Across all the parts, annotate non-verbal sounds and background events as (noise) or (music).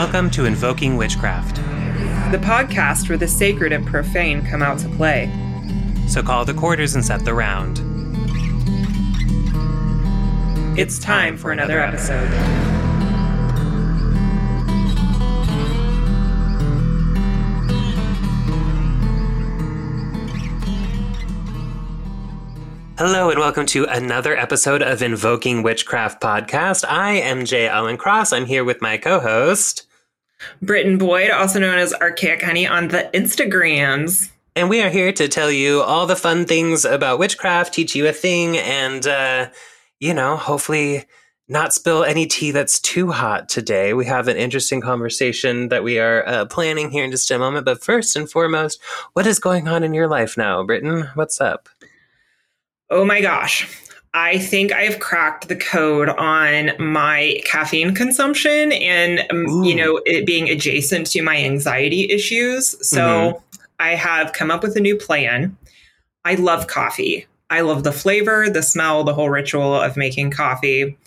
Welcome to Invoking Witchcraft, the podcast where the sacred and profane come out to play. So call the quarters and set the round. It's time for another episode. Hello and welcome to another episode of Invoking Witchcraft podcast. I am Jay Ellen Cross. I'm here with my co-host Britton Boyd, also known as Archaic Honey on the Instagrams. And we are here to tell you all the fun things about witchcraft, teach you a thing, and, uh, you know, hopefully not spill any tea that's too hot today. We have an interesting conversation that we are uh, planning here in just a moment. But first and foremost, what is going on in your life now, Britton? What's up? Oh my gosh. I think I've cracked the code on my caffeine consumption and, um, you know, it being adjacent to my anxiety issues. So mm-hmm. I have come up with a new plan. I love coffee. I love the flavor, the smell, the whole ritual of making coffee.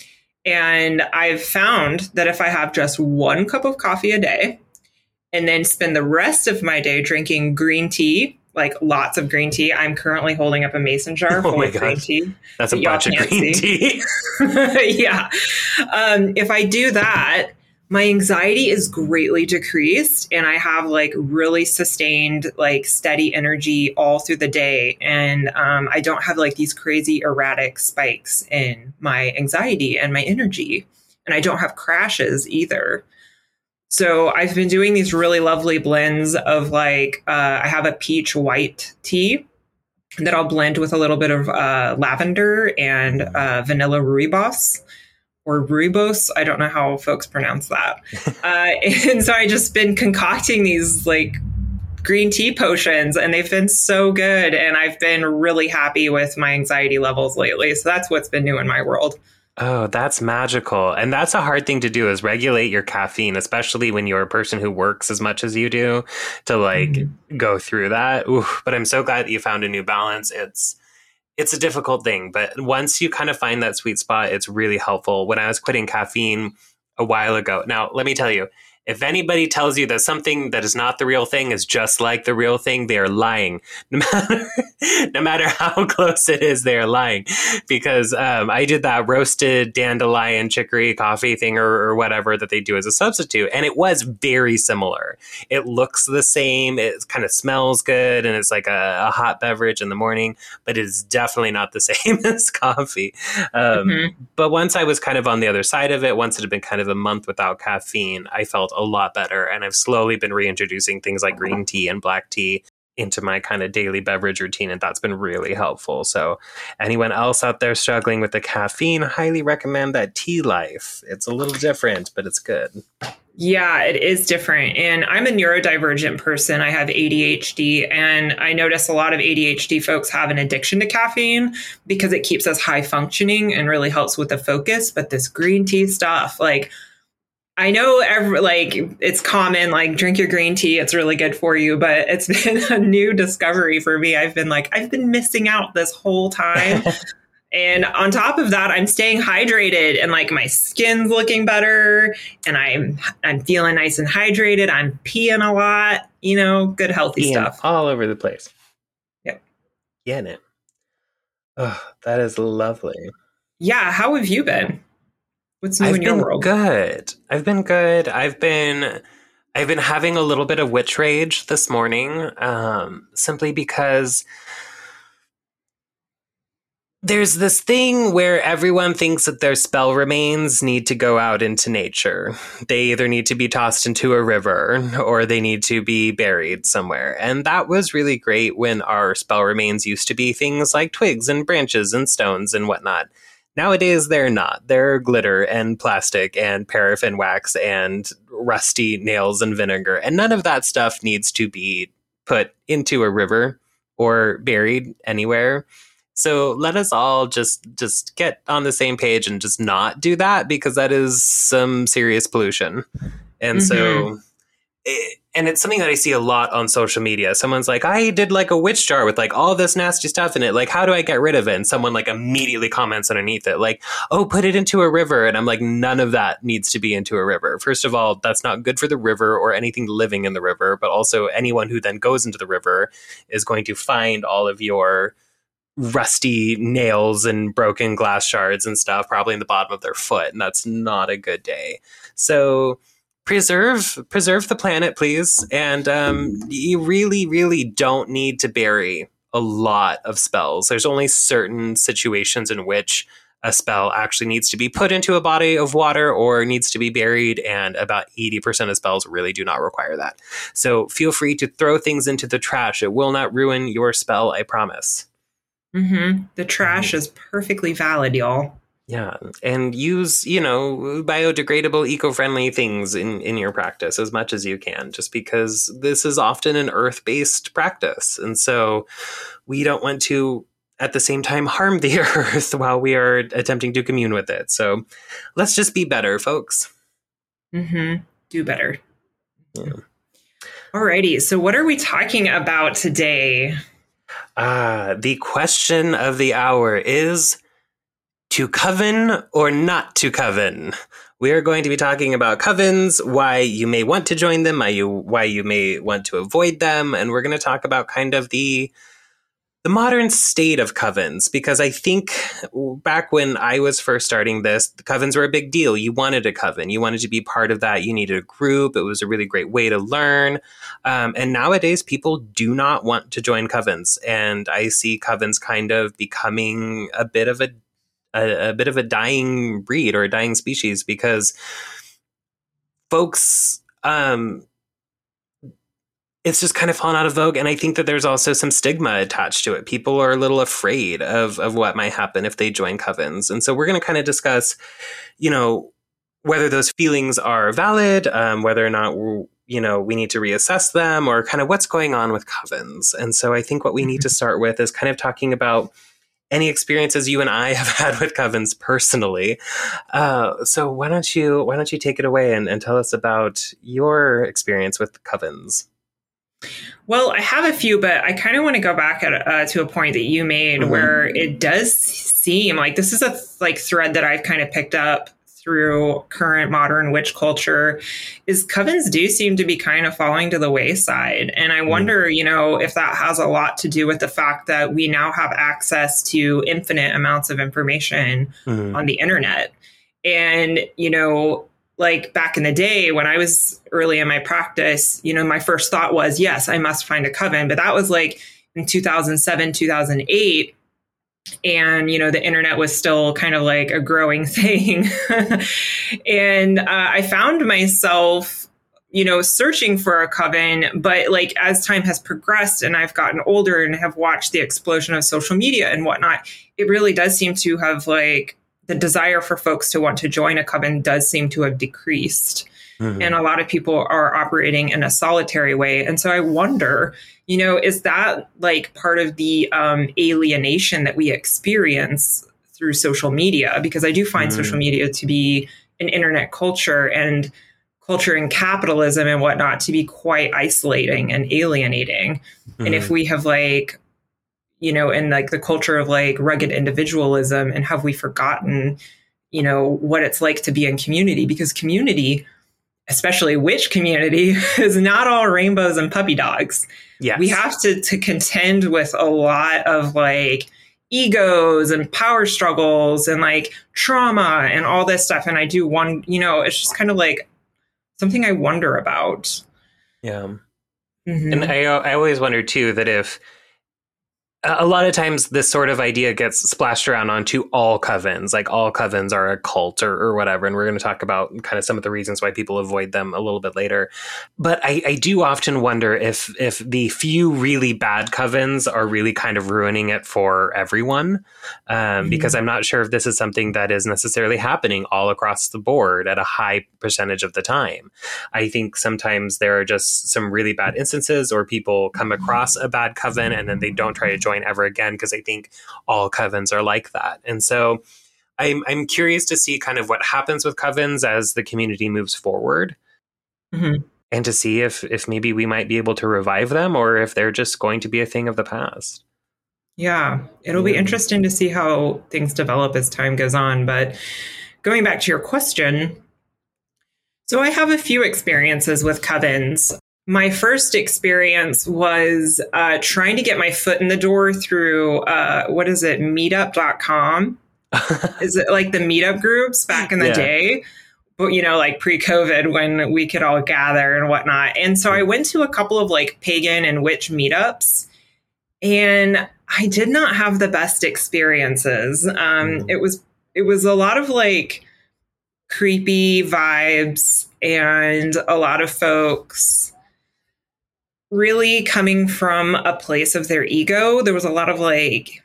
And I've found that if I have just one cup of coffee a day and then spend the rest of my day drinking green tea like lots of green tea. I'm currently holding up a mason jar (laughs) full oh of green tea. That's a bunch of green see. tea. (laughs) (laughs) yeah. Um, if I do that, my anxiety is greatly decreased and I have like really sustained, like steady energy all through the day. And um, I don't have like these crazy erratic spikes in my anxiety and my energy. And I don't have crashes either. So I've been doing these really lovely blends of like uh, I have a peach white tea that I'll blend with a little bit of uh, lavender and uh, vanilla rooibos or rooibos. I don't know how folks pronounce that. (laughs) Uh, and so I just been concocting these like green tea potions and they've been so good and I've been really happy with my anxiety levels lately. So that's what's been new in my world. Oh, that's magical. And that's a hard thing to do is regulate your caffeine, especially when you're a person who works as much as you do to like mm-hmm. go through that. Ooh, but I'm so glad that you found a new balance. It's it's a difficult thing, but once you kind of find that sweet spot, it's really helpful. When I was quitting caffeine a while ago. Now, let me tell you, if anybody tells you that something that is not the real thing is just like the real thing, they are lying. (laughs) No matter, no matter how (laughs) close it is, they are lying. Because um, I did that roasted dandelion chicory coffee thing or, or, whatever that they do as a substitute, and it was very similar. It looks the same. It kind of smells good, and it's like a, a hot beverage in the morning, but it is definitely not the (laughs) same as coffee. Um, mm-hmm. But once I was kind of on the other side of it, once it had been kind of a month without caffeine, I felt a lot better. And I've slowly been reintroducing things like green tea and black tea into my kind of daily beverage routine and that's been really helpful. So anyone else out there struggling with the caffeine, highly recommend that tea life. It's a little different, but it's good. Yeah, it is different. And I'm a neurodivergent person. I have ADHD and I notice a lot of ADHD folks have an addiction to caffeine because it keeps us high functioning and really helps with the focus, but this green tea stuff like I know every, like it's common like drink your green tea it's really good for you but it's (laughs) been a new discovery for me. I've been like I've been missing out this whole time. (laughs) And on top of that I'm staying hydrated and like my skin's looking better and I'm I'm feeling nice and hydrated. I'm peeing a lot you know good healthy peeing stuff. all over the place. Yep. Getting it. Oh that is lovely. Yeah how have you been What's new I've in your been world? Good. I've been good. I've been I've been having a little bit of witch rage this morning, um, simply because there's this thing where everyone thinks that their spell remains need to go out into nature. They either need to be tossed into a river or they need to be buried somewhere. And that was really great when our spell remains used to be things like twigs and branches and stones and whatnot. Nowadays, they're not. They're glitter and plastic and paraffin wax and rusty nails and vinegar. And none of that stuff needs to be put into a river or buried anywhere. So let us all just just get on the same page and just not do that because that is some serious pollution. And mm-hmm. so it, and it's something that I see a lot on social media. Someone's like, I did like a witch jar with like all this nasty stuff in it. Like, how do I get rid of it? And someone like immediately comments underneath it, like, oh, put it into a river. And I'm like, none of that needs to be into a river. First of all, that's not good for the river or anything living in the river. But also, anyone who then goes into the river is going to find all of your rusty nails and broken glass shards and stuff probably in the bottom of their foot. And that's not a good day. So, preserve preserve the planet, please. And um, you really, really don't need to bury a lot of spells. There's only certain situations in which a spell actually needs to be put into a body of water or needs to be buried, and about 80% of spells really do not require that. So feel free to throw things into the trash. It will not ruin your spell, I promise. Mm-hmm. The trash mm-hmm. is perfectly valid, y'all. Yeah, and use you know biodegradable, eco-friendly things in in your practice as much as you can, just because this is often an earth-based practice, and so we don't want to at the same time harm the (laughs) earth while we are attempting to commune with it. So let's just be better, folks. Mm-hmm. Do better. Yeah. Alrighty. So what are we talking about today? Ah, the question of the hour is to coven or not to coven. We are going to be talking about covens, why you may want to join them, why you why you may want to avoid them, and we're going to talk about kind of the the modern state of covens because I think back when I was first starting this, the covens were a big deal. You wanted a coven, you wanted to be part of that. You needed a group. It was a really great way to learn. Um, and nowadays, people do not want to join covens, and I see covens kind of becoming a bit of a a, a bit of a dying breed or a dying species because folks um, it's just kind of fallen out of vogue. And i think that there's also some stigma attached to it. People are a little afraid of of what might happen if they join covens. And so we're going to kind of discuss you know whether those feelings are valid um, whether or not you know we need to reassess them or kind of what's going on with covens. And so i think what we need to (laughs) start with is kind of talking about any experiences you and I (laughs) have had with covens personally. Uh, so why don't you why don't you take it away and, and tell us about your experience with covens? Well, I have a few, but I kind of want to go back at, uh, to a point that you made mm-hmm. where it does seem like this is a like thread that I've kind of picked up through current modern witch culture is covens do seem to be kind of falling to the wayside. And I mm. wonder, you know, if that has a lot to do with the fact that we now have access to infinite amounts of information mm. on the internet. And, you know, like back in the day when I was early in my practice, you know, my first thought was, yes, I must find a coven. But that was like in 2007, 2008 and you know the internet was still kind of like a growing (laughs) thing. And uh, i found myself you know searching for a coven but like as time has progressed and i've gotten older and have watched the explosion of social media and whatnot it really does seem to have like the desire for folks to want to join a coven does seem to have decreased. Mm-hmm. and a lot of people are operating in a solitary way. And so i wonder you know is that like part of the um, alienation that we experience through social media because i do find mm. social media to be an internet culture and culture and capitalism and whatnot to be quite isolating and alienating mm. and if mm-hmm. we have like you know in like the culture of like rugged individualism and have we forgotten you know what it's like to be in community because community especially witch community (laughs) is not all rainbows and puppy dogs Yes. We have to to contend with a lot of like egos and power struggles and like trauma and all this stuff. And I do one, you know, it's just kind of like something I wonder about. Yeah. Mm-hmm. And I I always wonder too that if a lot of times this sort of idea gets splashed around onto all covens. Like all covens are a cult or, or whatever and we're going to talk about kind of some of the reasons why people avoid them a little bit later. But I, I do often wonder if if the few really bad covens are really kind of ruining it for everyone um, mm-hmm. because i'm not sure if this is something that is necessarily happening all across the board at a high percentage of the time. I think sometimes there are just some really bad instances or people come across a bad coven and then they don't try to join join ever again because I think all covens are like that. And so I'm I'm curious to see kind of what happens with covens as the community moves forward. Mm-hmm. and to see if if maybe we might be able to revive them or if they're just going to be a thing of the past. Yeah, it'll be interesting to see how things develop as time goes on. But going back to your question, so I have a few experiences with covens. My first experience was uh, trying to get my foot in the door through, uh, what is it, meetup.com? (laughs) is it like the meetup groups back in the yeah. day? But, you know, like pre COVID when we could all gather and whatnot. And so I went to a couple of like pagan and witch meetups. And I did not have the best experiences. Um, mm. It was it was a lot of like creepy vibes and a lot of folks really coming from a place of their ego. There was a lot of like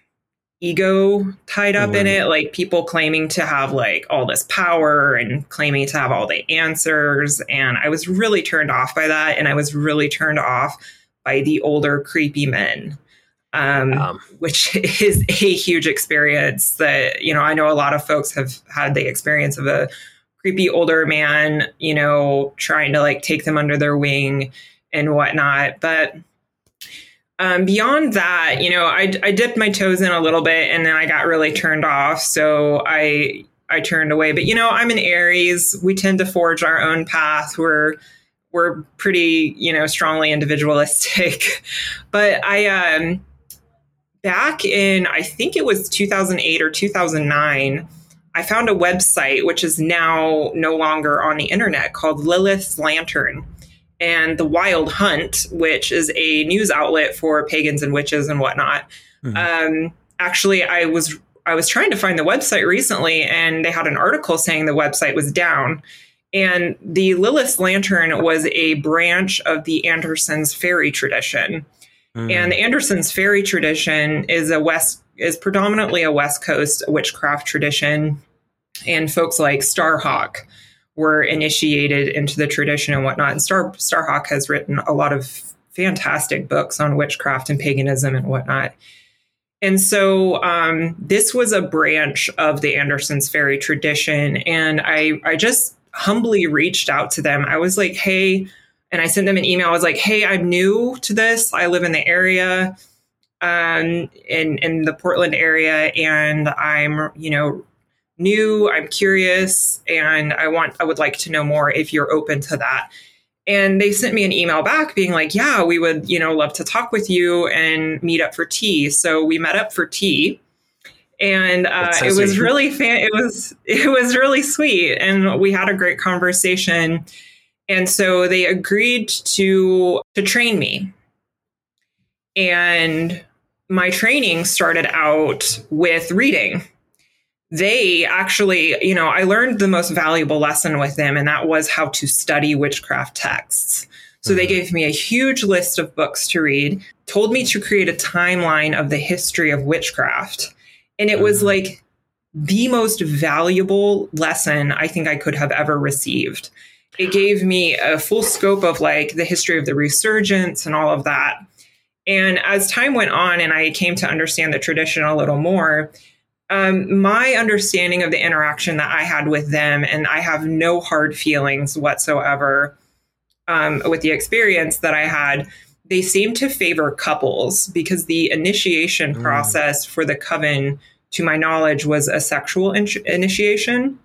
ego tied up in it, like people claiming to have like all this power and claiming to have all the answers. And I was really turned off by that. And I was really turned off by the older, creepy men. Um, um, which (laughs) is a huge experience that, you know, I know a lot of folks have had the experience of a creepy older man, you know, trying to like take them under their wing and whatnot. But um, beyond that, you know, I, I dipped my toes in a little bit and then I got really turned off. So I I turned away. But you know, I'm an Aries. We tend to forge our own path. We're we're pretty, you know, strongly individualistic. (laughs) but I um back in I think it was 2008 or 2009, I found a website which is now no longer on the internet called Lilith's Lantern and The Wild Hunt, which is a news outlet for pagans and witches and whatnot. Mm-hmm. Um, actually, I was I was trying to find the website recently, and they had an article saying the website was down. And the Lilith Lantern was a branch of the Anderson's fairy tradition. Mm-hmm. And the Anderson's fairy tradition is a west is predominantly a West Coast witchcraft tradition, and folks like Starhawk were initiated into the tradition and whatnot. And Star Starhawk has written a lot of fantastic books on witchcraft and paganism and whatnot. And so um, this was a branch of the Anderson's fairy tradition. And I, I just humbly reached out to them. I was like, hey, and I sent them an email. I was like, hey, I'm new to this. I live in the area, um, in, in the Portland area, and I'm, you know, new, I'm curious, and I want I would like to know more if you're open to that. And they sent me an email back being like, "Yeah, we would, you know, love to talk with you and meet up for tea." So we met up for tea. And uh, so it was sweet. really fan- it was (laughs) it was really sweet and we had a great conversation. And so they agreed to to train me. And my training started out with reading they actually, you know, I learned the most valuable lesson with them, and that was how to study witchcraft texts. So they mm-hmm. gave me a huge list of books to read, told me to create a timeline of the history of witchcraft. And it was mm-hmm. like the most valuable lesson I think I could have ever received. It gave me a full scope of like the history of the resurgence and all of that. And as time went on and I came to understand the tradition a little more, um, my understanding of the interaction that I had with them, and I have no hard feelings whatsoever um, with the experience that I had. They seem to favor couples because the initiation mm. process for the coven, to my knowledge, was a sexual in- initiation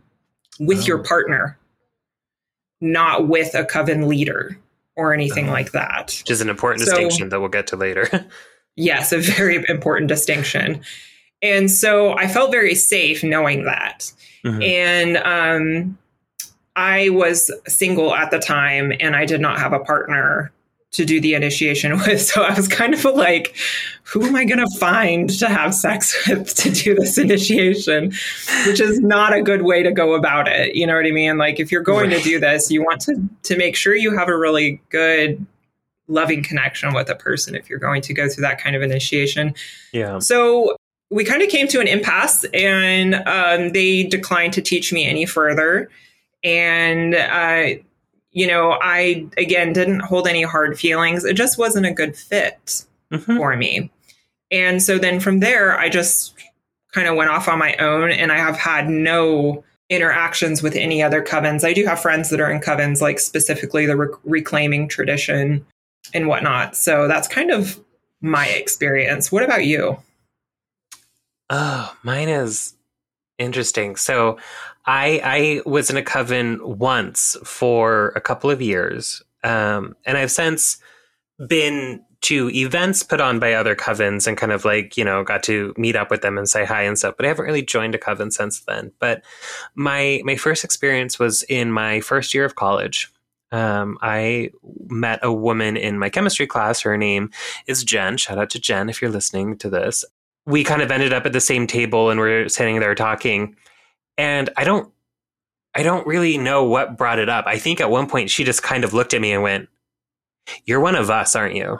with oh. your partner, not with a coven leader or anything oh. like that. Which is an important so, distinction that we'll get to later. (laughs) yes, a very important distinction. And so I felt very safe knowing that. Mm-hmm. And um, I was single at the time and I did not have a partner to do the initiation (laughs) with. So I was kind of like, who am I going to find to have sex (laughs) with to do this initiation? Which is not a good way to go about it. You know what I mean? Like if you're going to do this, you want to to make sure you have a really good loving connection with a person if you're going to go through that kind of initiation. Yeah. So we kind of came to an impasse and um, they declined to teach me any further. And, uh, you know, I, again, didn't hold any hard feelings. It just wasn't a good fit mm-hmm. for me. And so then from there, I just kind of went off on my own and I have had no interactions with any other covens. I do have friends that are in covens, like specifically the rec- reclaiming tradition and whatnot. So that's kind of my experience. What about you? Oh, mine is interesting. So I I was in a coven once for a couple of years. Um, and I've since been to events put on by other covens and kind of like, you know, got to meet up with them and say hi and stuff, but I haven't really joined a coven since then. But my my first experience was in my first year of college. Um, I met a woman in my chemistry class. Her name is Jen. Shout out to Jen if you're listening to this. We kind of ended up at the same table and we're sitting there talking. And I don't I don't really know what brought it up. I think at one point she just kind of looked at me and went, You're one of us, aren't you?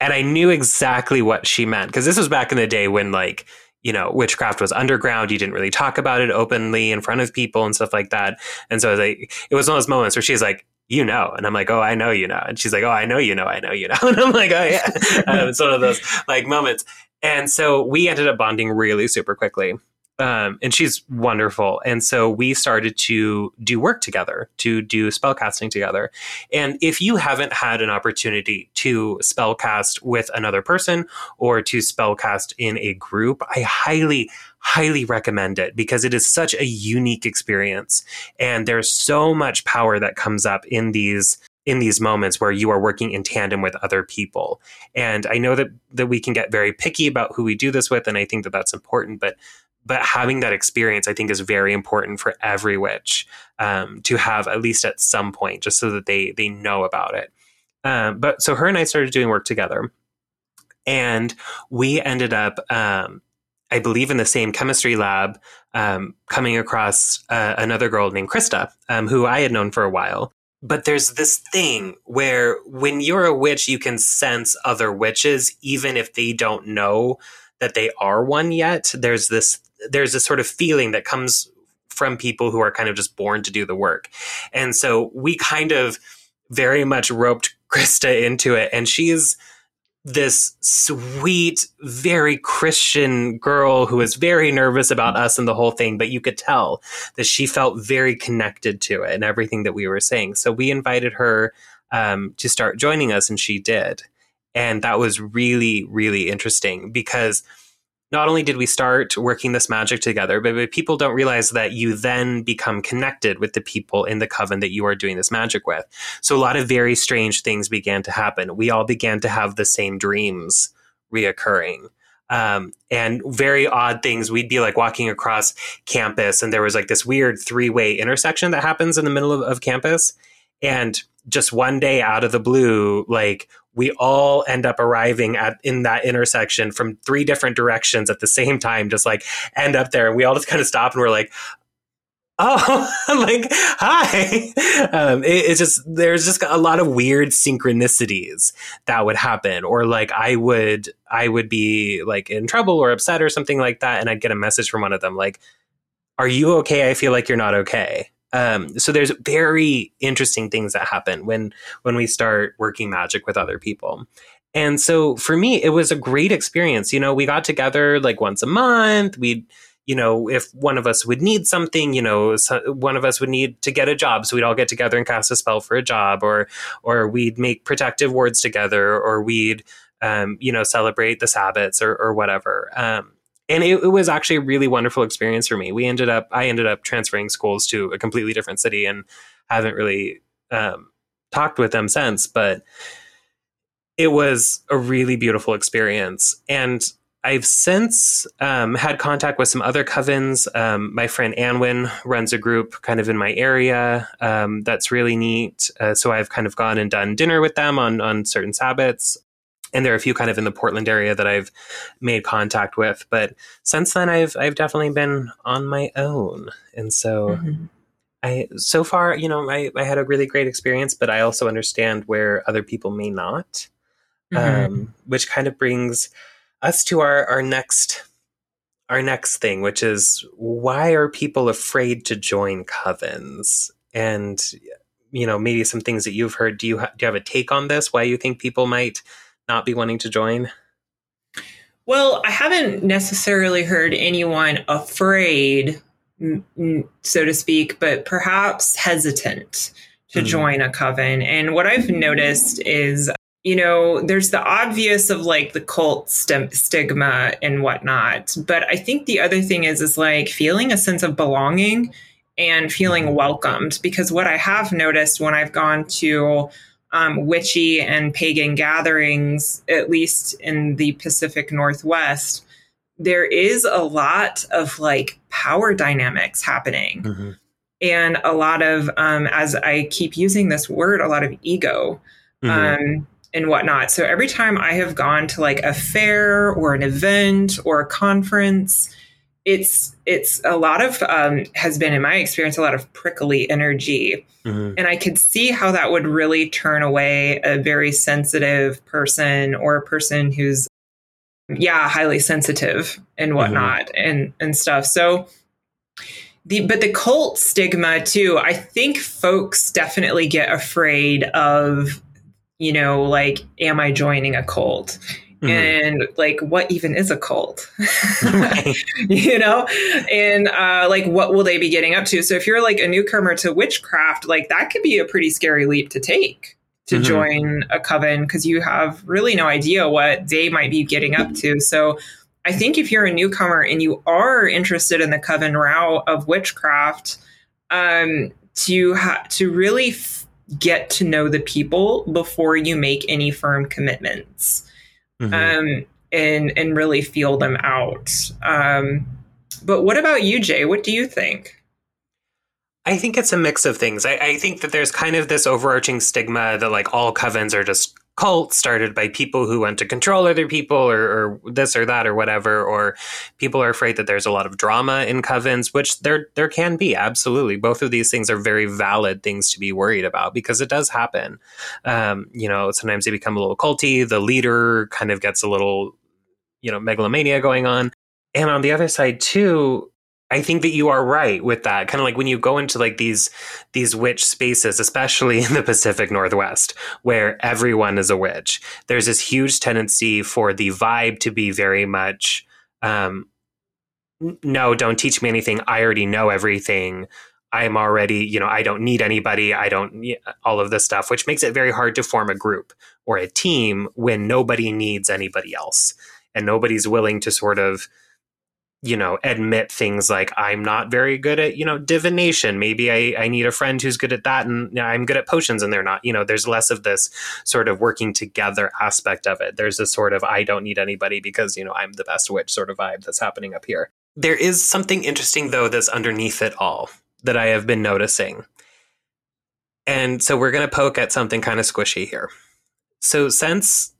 And I knew exactly what she meant because this was back in the day when, like, you know, witchcraft was underground. You didn't really talk about it openly in front of people and stuff like that. And so, like, it was one of those moments where she's like, you know. And I'm like, oh, I know you know. And she's like, oh, I know you know, I know you know. (laughs) And I'm like, oh, yeah. (laughs) um, it's one of those like moments. And so we ended up bonding really super quickly um, and she's wonderful. And so we started to do work together, to do spellcasting together. And if you haven't had an opportunity to spellcast with another person or to spellcast in a group, I highly, highly recommend it because it is such a unique experience. And there's so much power that comes up in these in these moments where you are working in tandem with other people. And I know that that we can get very picky about who we do this with and I think that that's important, but but having that experience, I think, is very important for every witch um, to have at least at some point, just so that they they know about it. Um, but so her and I started doing work together, and we ended up, um, I believe, in the same chemistry lab, um, coming across uh, another girl named Krista, um, who I had known for a while. But there's this thing where when you're a witch, you can sense other witches, even if they don't know that they are one yet. There's this there's a sort of feeling that comes from people who are kind of just born to do the work. And so we kind of very much roped Krista into it. And she's this sweet, very Christian girl who was very nervous about us and the whole thing, but you could tell that she felt very connected to it and everything that we were saying. So we invited her um, to start joining us, and she did. And that was really, really interesting because not only did we start working this magic together, but, people don't realize that you then become connected with the people in the coven that you are doing this magic with. So a lot of very strange things began to happen. We all began to have the same dreams reoccurring. Um, and very odd things. We'd be like walking across campus, and there was like this weird three way intersection that happens in the middle of, of campus. And just one day out of the blue, like we all end up arriving at in that intersection from three different directions at the same time, just like end up there. And we all just kind of stop and we're like, oh, (laughs) like, hi. Um, it, it's just, there's just a lot of weird synchronicities that would happen. Or like I would, I would be like in trouble or upset or something like that. And I'd get a message from one of them like, are you okay? I feel like you're not okay. Um, so there's very interesting things that happen when when we start working magic with other people. And so for me, it was a great experience. You know, we got together like once a month. We'd, you know, if one of us would need something, you know, one of us would need to get a job, so we'd all get together and cast a spell for a job, or or we'd make protective wards together, or we'd, um, you know, celebrate the Sabbats or, or whatever. Um, and it, it, was actually a really wonderful experience for me. We ended up, I ended up transferring schools to a completely different city and haven't really um, talked with them since, but it was a really beautiful experience. And I've since um, had contact with some other covens. Um, my friend Anwin runs a group kind of in my area um, that's really neat. Uh, so I've kind of gone and done dinner with them on on certain Sabbats and there are a few kind of in the Portland area that I've made contact with. But since then, I've I've definitely been on my own, and so. Mm-hmm. I so far, you know, I, I had a really great experience, but I also understand where other people may not, mm-hmm. um, which kind of brings us to our our next our next thing, which is why are people afraid to join covens? And you know, maybe some things that you've heard. Do you ha- do you have a take on this? Why you think people might not be wanting to join? Well, I haven't necessarily heard anyone afraid so to speak, but perhaps hesitant to mm-hmm. join a coven. And what I've noticed is, you know, there's the obvious of like the cult st- stigma and whatnot. But I think the other thing is, is like feeling a sense of belonging and feeling mm-hmm. welcomed. Because what I have noticed when I've gone to um, witchy and pagan gatherings, at least in the Pacific Northwest, there is a lot of like power dynamics happening. Mm-hmm. And a lot of, um, as I keep using this word, a lot of ego mm-hmm. um, and whatnot. So every time I have gone to like a fair or an event or a conference, it's it's a lot of um, has been in my experience a lot of prickly energy mm-hmm. and i could see how that would really turn away a very sensitive person or a person who's yeah, highly sensitive and mm-hmm. whatnot mm-hmm. and and stuff. So the but the cult stigma too, I think folks definitely get afraid of, you know, like, am I joining a cult? Mm-hmm. And like, what even is a cult? (laughs) you know, and uh, like, what will they be getting up to? So, if you're like a newcomer to witchcraft, like that could be a pretty scary leap to take to mm-hmm. join a coven because you have really no idea what they might be getting up to. So I think if you're a newcomer and you are interested in the coven route of witchcraft, um, to ha- to really f- get to know the people before you make any firm commitments, mm-hmm. um, and and really feel them out. Um, but what about you, Jay? What do you think? I think it's a mix of things. I, I, think that there's kind of this overarching stigma that like all covens are just cults started by people who want to control other people or, or, this or that or whatever, or people are afraid that there's a lot of drama in covens, which there there can be absolutely. Both of these things are very valid things to be worried about because it does happen. Um, you know, sometimes they become a little culty. The leader kind of gets a little, you know, megalomania going on. And on the other side too, I think that you are right with that. Kind of like when you go into like these these witch spaces, especially (laughs) in the Pacific Northwest, where everyone is a witch. There's this huge tendency for the vibe to be very much um, no, don't teach me anything. I already know everything. I'm already, you know, I don't need anybody. I don't need all of this stuff, which makes it very hard to form a group or a team when nobody needs anybody else and nobody's willing to sort of you know, admit things like I'm not very good at, you know, divination. Maybe I, I need a friend who's good at that and I'm good at potions and they're not. You know, there's less of this sort of working together aspect of it. There's this sort of I don't need anybody because, you know, I'm the best witch sort of vibe that's happening up here. There is something interesting though that's underneath it all that I have been noticing. And so we're going to poke at something kind of squishy here. So since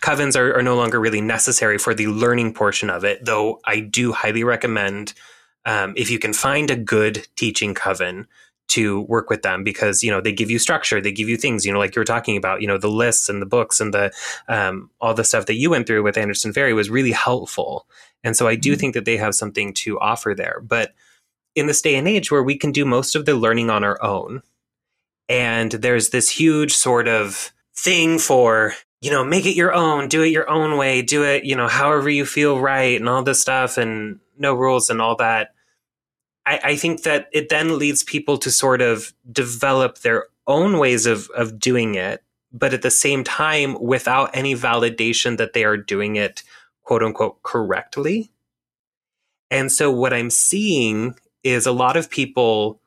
covens are, are no longer really necessary for the learning portion of it, though I do highly recommend um, if you can find a good teaching coven to work with them because you know they give you structure they give you things you know like you were talking about you know the lists and the books and the um, all the stuff that you went through with anderson Feri was really helpful and so i do mm-hmm. think that they have something to offer there but in this day and age where we can do most of the learning on our own and there's this huge sort of thing for you know, make it your own, do it your own way, do it, you know, however you feel right and all this stuff and no rules and all that. I, I think that it then leads people to sort of develop their own ways of, of doing it, but at the same time, without any validation that they are doing it quote unquote correctly. And so what I'm seeing is a lot of people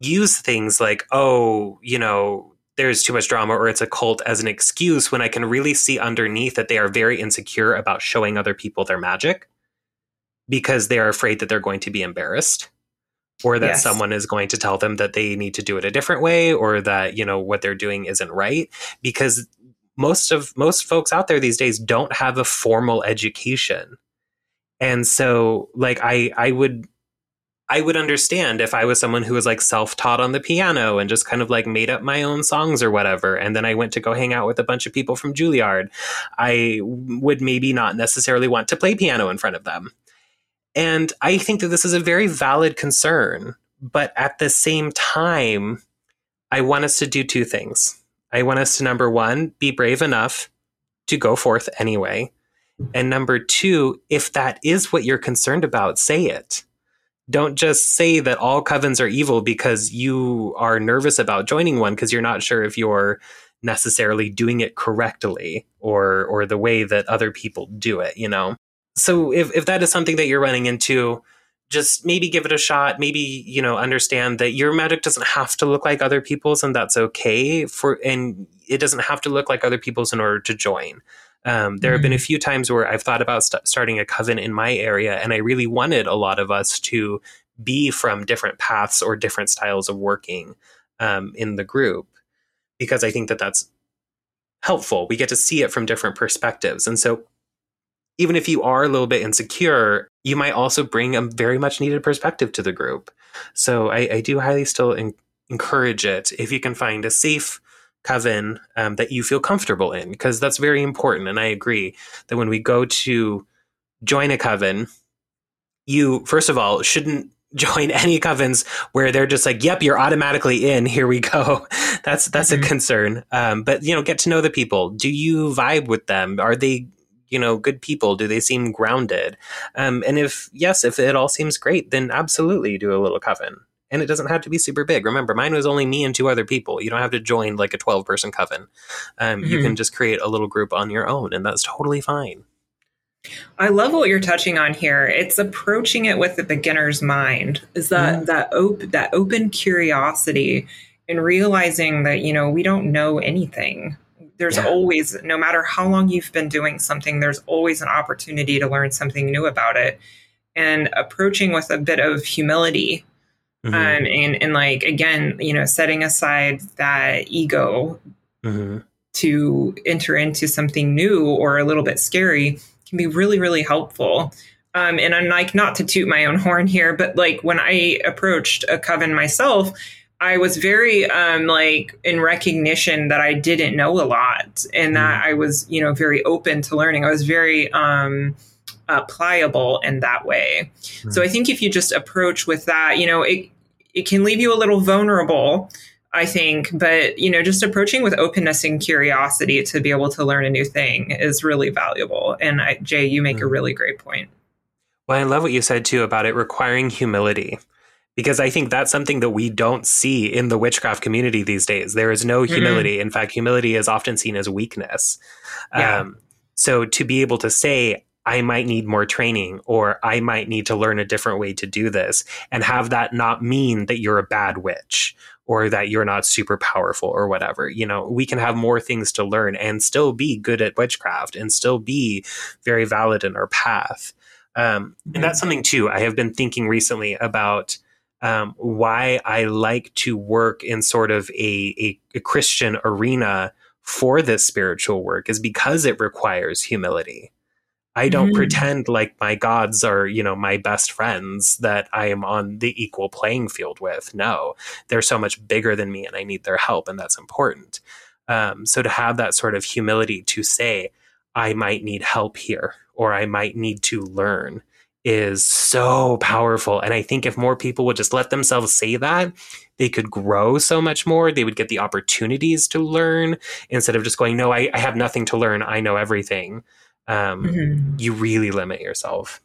use things like, oh, you know, there's too much drama or it's a cult as an excuse when I can really see underneath that they are very insecure about showing other people their magic because they are afraid that they're going to be embarrassed or that yes. someone is going to tell them that they need to do it a different way or that you know what they're doing isn't right because most of most folks out there these days don't have a formal education and so like i i would I would understand if I was someone who was like self taught on the piano and just kind of like made up my own songs or whatever. And then I went to go hang out with a bunch of people from Juilliard. I would maybe not necessarily want to play piano in front of them. And I think that this is a very valid concern. But at the same time, I want us to do two things. I want us to, number one, be brave enough to go forth anyway. And number two, if that is what you're concerned about, say it don't just say that all covens are evil because you are nervous about joining one because you're not sure if you're necessarily doing it correctly or or the way that other people do it you know? So if, if that is something that you're running into just maybe give it a shot. Maybe you know understand that your magic doesn't have to look like other people's and that's okay for and it doesn't have to look like other people's in order to join um, there mm-hmm. have been a mm-hmm. few times where I've thought about st- starting a coven in my area, and I really wanted a lot of us to be from different paths or different styles of working um, in the group because I think that that's helpful. We get to see it from different perspectives. And so, even if you are a little bit insecure, you might also bring a very much needed perspective to the group. So, I, I do highly still encourage it if you can find a safe coven um, that you feel comfortable in, because that's very important. And I agree that when we go to join a coven, you, first of all, shouldn't (laughs) join any covens where they're just like, "Yep, you're automatically in. (laughs) Here we go." That's that's mm-hmm. a concern. Um, but you know, get to know the people. Do you vibe with them? Are they you know good people? Do they seem grounded? Um, and if yes, if it all seems great, then absolutely do a little coven. And it doesn't have to be super big. Remember, mine was only me and two other people. You don't have to join like a 12 person coven. Um, mm-hmm. You can just create a little group on your own, and that's totally fine. I love what you're touching on here. It's approaching it with the beginner's mind. Is that mm. that open that open curiosity and realizing that you know we don't know anything. There's yeah. always, no matter how long you've been doing something, there's always an opportunity to learn something new about it. And approaching with a bit of humility, mm-hmm. um, and and like again, you know, setting aside that ego mm-hmm. to enter into something new or a little bit scary can be really, really helpful. Um, and I'm like, not to toot my own (laughs) horn here, but like when I approached a coven myself, I was very um, like in recognition that I didn't know a lot and that mm. I was, you know, very open to learning. I was very um, uh, pliable in that way. So I think if you just approach with that, you know, it it can leave you a little vulnerable I think, but you know, just approaching with openness and curiosity to be able to learn a new thing is really valuable. And I, Jay, you make mm. a really great point. Well, I love what you said too about it requiring humility. Because I think that's something that we don't see in the witchcraft community these days. There is no mm-hmm. humility. Mm-hmm. In fact, humility is often seen as weakness. Yeah. Um, so to be able to say, I might need more training or I might need to learn a different way to do this and have that not mean that you're a bad witch or that you're not super powerful or whatever. You know, we can have more things to learn and still be good at witchcraft and still be very valid in our path. Um, and that's something too. I have been thinking recently about um, why I like to work in sort of a, a, a Christian arena for this spiritual work is because it requires humility. I don't mm. pretend like my gods are, you know, my best friends that I am on the equal playing field with. No, they're so much bigger than me and I need their help, and that's important. Um, so to have that sort of humility to say, I might need help here or I might need to learn is so powerful. And I think if more people would just let themselves say that, they could grow so much more. They would get the opportunities to learn instead of just going, No, I, I have nothing to learn. I know everything um, mm-hmm. you really limit yourself.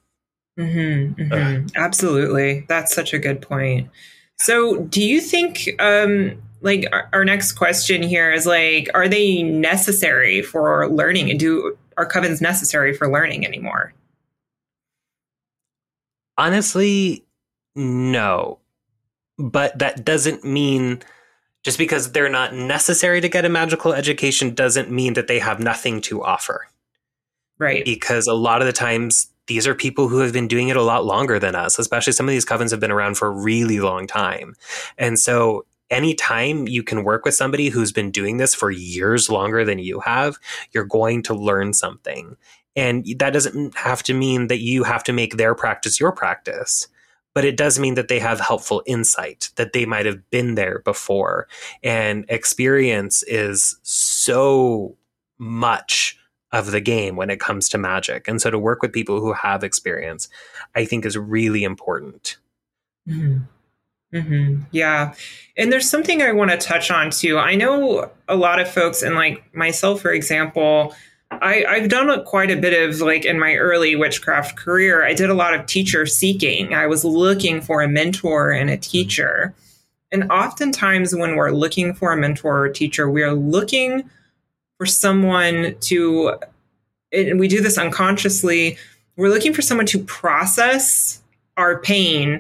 Mm-hmm, mm-hmm. Absolutely. That's such a good point. So, do you think, um, like, our, our, next question here is like, are they necessary for learning? And do are covens necessary for learning anymore? Honestly, no. But that doesn't mean just because they're not necessary to get a magical education doesn't mean that they have nothing to offer. Right. Because a lot of the times these are people who have been doing it a lot longer than us, especially some of these covens have been around for a really long time. And so anytime you can work with somebody who's been doing this for years longer than you have, you're going to learn something. And that doesn't have to mean that you have to make their practice your practice, but it does mean that they have helpful insight, that they might have been there before. And experience is so much of the game when it comes to magic. And so to work with people who have experience, I think is really important. Mm-hmm. Mm-hmm. Yeah. And there's something I want to touch on too. I know a lot of folks, and like myself, for example, I, I've done a, quite a bit of like in my early witchcraft career. I did a lot of teacher seeking. I was looking for a mentor and a teacher. And oftentimes, when we're looking for a mentor or teacher, we are looking for someone to, and we do this unconsciously, we're looking for someone to process our pain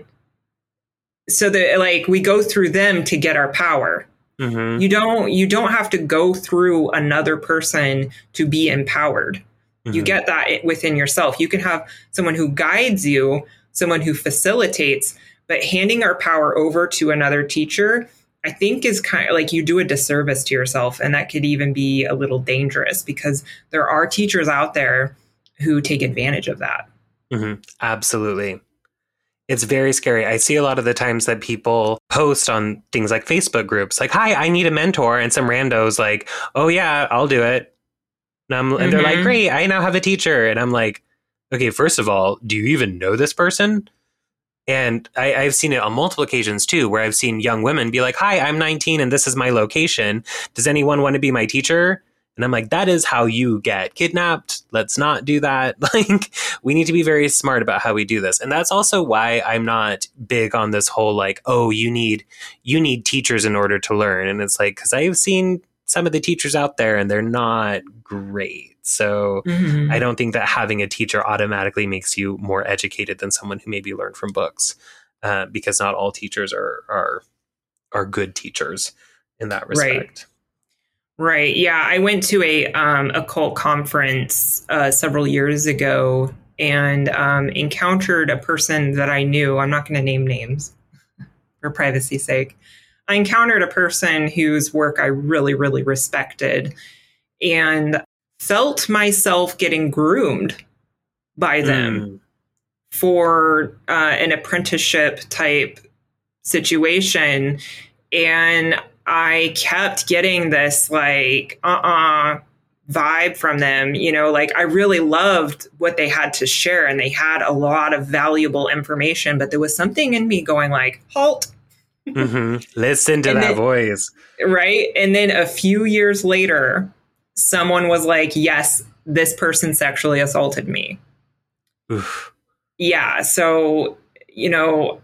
so that like we go through them to get our power. Mm-hmm. You don't you don't have to go through another person to be empowered. Mm-hmm. You get that within yourself. You can have someone who guides you, someone who facilitates, but handing our power over to another teacher I think is kind of like you do a disservice to yourself and that could even be a little dangerous because there are teachers out there who take advantage of that. Mm-hmm. Absolutely it's very scary. I see a lot of the times that people post on things like Facebook groups, like, hi, I need a mentor. And some randos like, oh, yeah, I'll do it. And, mm-hmm. and they're like, mm-hmm. great, I now have a teacher. And I'm like, okay, first of all, do you even know this person? And I, have seen it on multiple occasions too, where I've seen young women be like, hi, I'm 19 and this is my location. Does anyone want to be my teacher? And I'm like, that is how you get kidnapped. Let's not do that. (laughs) Like, we need to be very smart about how we do this. And that's also why I'm not big on this whole like, oh, you need you need teachers in order to learn. And it's like, because I've seen some of the teachers out there and they're not great. So mm-hmm. I don't think that having a teacher automatically makes you more educated than someone who maybe learned from books, uh, because not all teachers are are are good teachers in that respect. Right. Right. Yeah, I went to a um, occult conference uh, several years ago and um, encountered a person that I knew. I'm not going to name names (laughs) for privacy's sake. I encountered a person whose work I really, really respected, and felt myself getting groomed by them mm. for uh, an apprenticeship type situation. And I kept getting this like, uh uh-uh, uh vibe from them. You know, like I really loved what they had to share and they had a lot of valuable information, but there was something in me going like, halt. Mm-hmm. Listen to that then, voice. Right. And then a few years later, someone was like, yes, this person sexually assaulted me. Oof. Yeah. So, you know,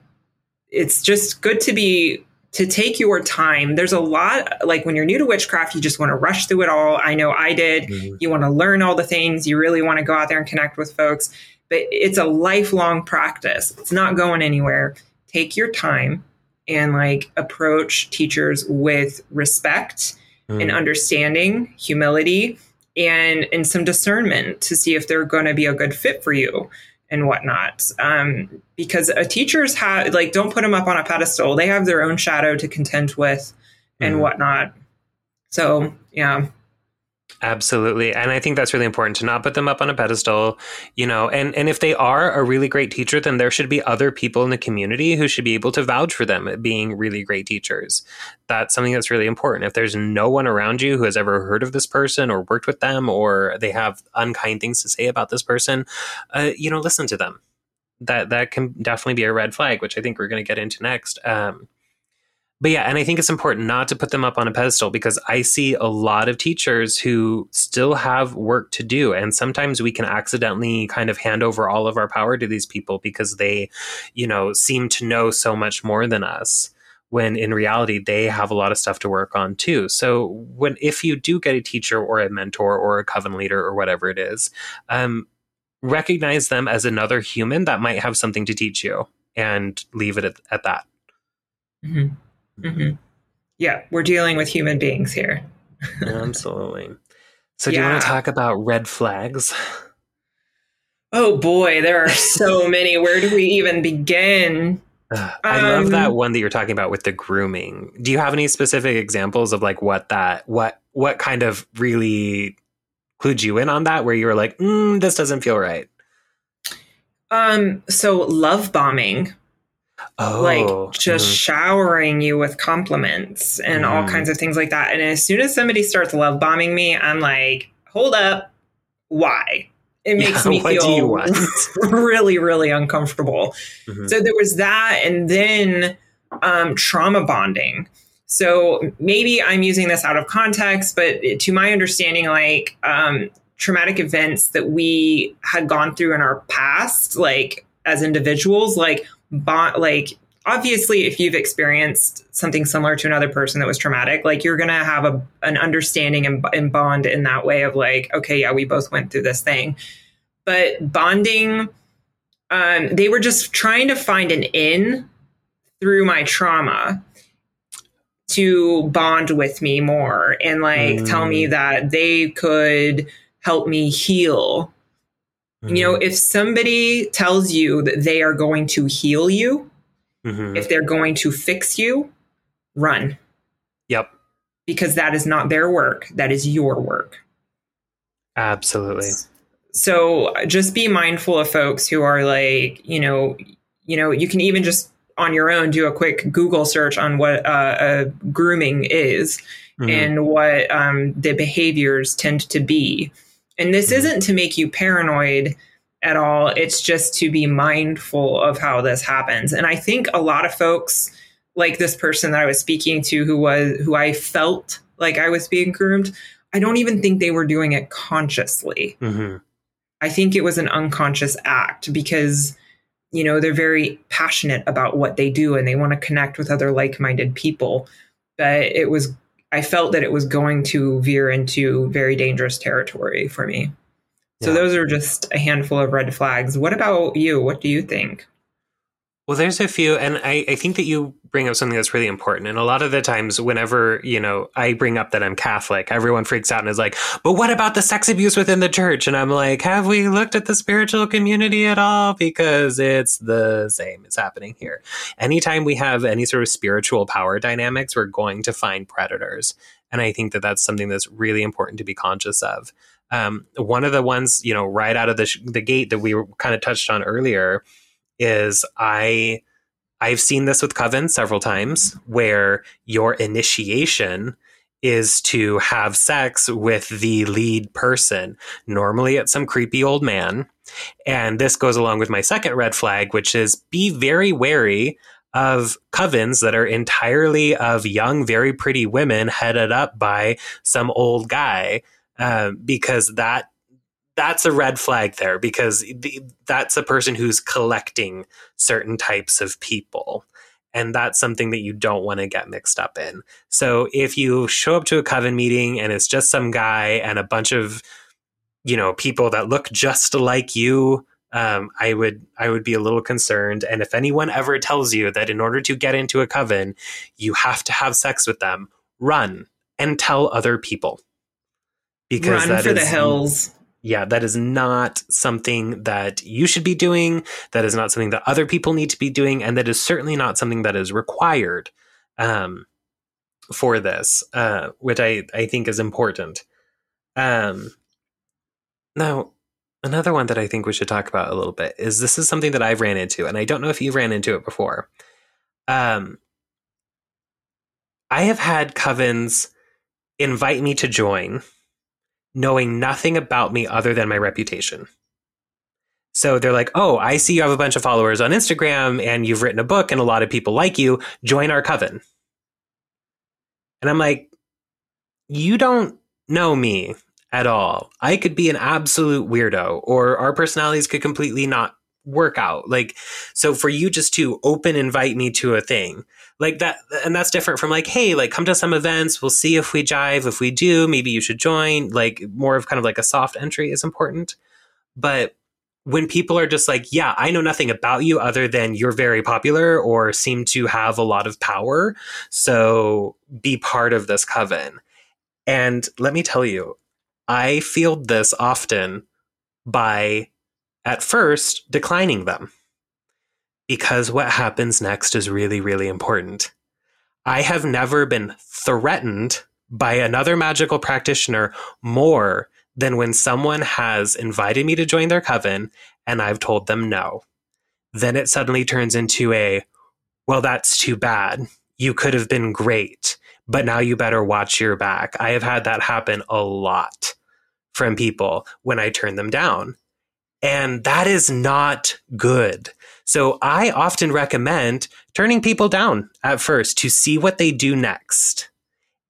it's just good to be to take your time. There's a lot, like when you're new to witchcraft, you just want to rush through it all. I know I did. Mm-hmm. You want to learn all the things. You really want to go out there and connect with folks, but it's a lifelong practice. It's not going anywhere. Take your time and like approach teachers with respect mm-hmm. and understanding, humility, and and some discernment to see if they're going to be a good fit for you and whatnot. Um, because a teachers have like don't put them up on a pedestal. They have their own shadow to contend with and mm. whatnot. So yeah. Absolutely. And I think that's really important to not put them up on a pedestal, you know, and, and if they are a really great teacher, then there should be other people in the community who should be able to vouch for them being really great teachers. That's something that's really important. If there's no one around you who has ever heard of this person or worked with them or they have unkind things to say about this person, uh, you know, listen to them. That that can definitely be a red flag, which I think we're going to get into next. Um, but yeah, and I think it's important not to put them up on a pedestal because I see a lot of teachers who still have work to do. And sometimes we can accidentally kind of hand over all of our power to these people because they, you know, seem to know so much more than us when in reality they have a lot of stuff to work on too. So when if you do get a teacher or a mentor or a coven leader or whatever it is, um, recognize them as another human that might have something to teach you and leave it at, at that. Mm-hmm. Mm-hmm. Yeah, we're dealing with human beings here. (laughs) Absolutely. So, do yeah. you want to talk about red flags? Oh boy, there are so (laughs) many. Where do we even begin? Uh, I um, love that one that you're talking about with the grooming. Do you have any specific examples of like what that what what kind of really clued you in on that where you were like, mm, this doesn't feel right? Um, so love bombing Oh, like just mm-hmm. showering you with compliments and mm. all kinds of things like that. And as soon as somebody starts love bombing me, I'm like, hold up, why? It makes yeah, me (laughs) feel (laughs) really, really uncomfortable. Mm-hmm. So there was that. And then um, trauma bonding. So maybe I'm using this out of context, but to my understanding, like um, traumatic events that we had gone through in our past, like as individuals, like bond, like obviously if you've experienced something similar to another person that was traumatic like you're gonna have a, an understanding and, and bond in that way of like okay yeah we both went through this thing but bonding um, they were just trying to find an in through my trauma to bond with me more and like mm. tell me mm. that they could help me heal mm. you know mm. if somebody tells you that they are going to heal you Mm-hmm. If they're going to fix you, run. Yep. Because that is not their work, that is your work. Absolutely. So just be mindful of folks who are like, you know, you know, you can even just on your own do a quick Google search on what uh, grooming is mm-hmm. and what um, the behaviors tend to be. And this mm-hmm. isn't to make you paranoid at all. It's just to be mindful of how this happens. And I think a lot of folks, like this person that I was speaking to, who was who I felt like I was being groomed, I don't even think they were doing it consciously. Mm-hmm. I think it was an unconscious act because you know they're very passionate about what they do and they want to connect with other like-minded people but it was i felt that it was going to veer into very dangerous territory for me so yeah. those are just a handful of red flags. What about you? What do you think? Well, there's a few, and I, I think that you bring up something that's really important. And a lot of the times, whenever, you know, I bring up that I'm Catholic, everyone freaks out and is like, but what about the sex abuse within the church? And I'm like, have we looked at the spiritual community at all? Because it's the same. It's happening here. Anytime we have any sort of spiritual power dynamics, we're going to find predators. And I think that that's something that's really important to be conscious of. Um, one of the ones, you know, right out of the, sh- the gate that we kind of touched on earlier is I I've seen this with coven several times where your initiation is to have sex with the lead person. Normally it's some creepy old man. And this goes along with my second red flag, which is be very wary of covens that are entirely of young, very pretty women headed up by some old guy um, because that that's a red flag there because the, that's a person who's collecting certain types of people and that's something that you don't want to get mixed up in so if you show up to a coven meeting and it's just some guy and a bunch of you know people that look just like you um, I would I would be a little concerned. And if anyone ever tells you that in order to get into a coven, you have to have sex with them, run and tell other people because Run for is, the hills. Yeah, that is not something that you should be doing. That is not something that other people need to be doing, and that is certainly not something that is required um, for this, uh, which I I think is important. Um, now, another one that I think we should talk about a little bit is this is something that I've ran into, and I don't know if you ran into it before. Um, I have had covens invite me to join knowing nothing about me other than my reputation. So they're like, oh, I see you have a bunch of followers on Instagram and you've written a book and a lot of people like you. Join our coven. And I'm like, you don't know me at all. I could be an absolute weirdo or our personalities could completely not work out. Like, so for you just to open invite me to a thing like that, and that's different from like, hey, like come to some events. We'll see if we jive. If we do, maybe you should join. Like more of kind of like a soft entry is important. But when people are just like, yeah, I know nothing about you other than you're very popular or seem to have a lot of power. So be part of this coven. And let me tell you, I field this often by at first declining them because what happens next is really, really important. I have never been threatened by another magical practitioner more than when someone has invited me to join their coven and I've told them no. Then it suddenly turns into a, well, that's too bad. You could have been great, but now you better watch your back. I have had that happen a lot from people when I turn them down. And that is not good. So I often recommend turning people down at first to see what they do next.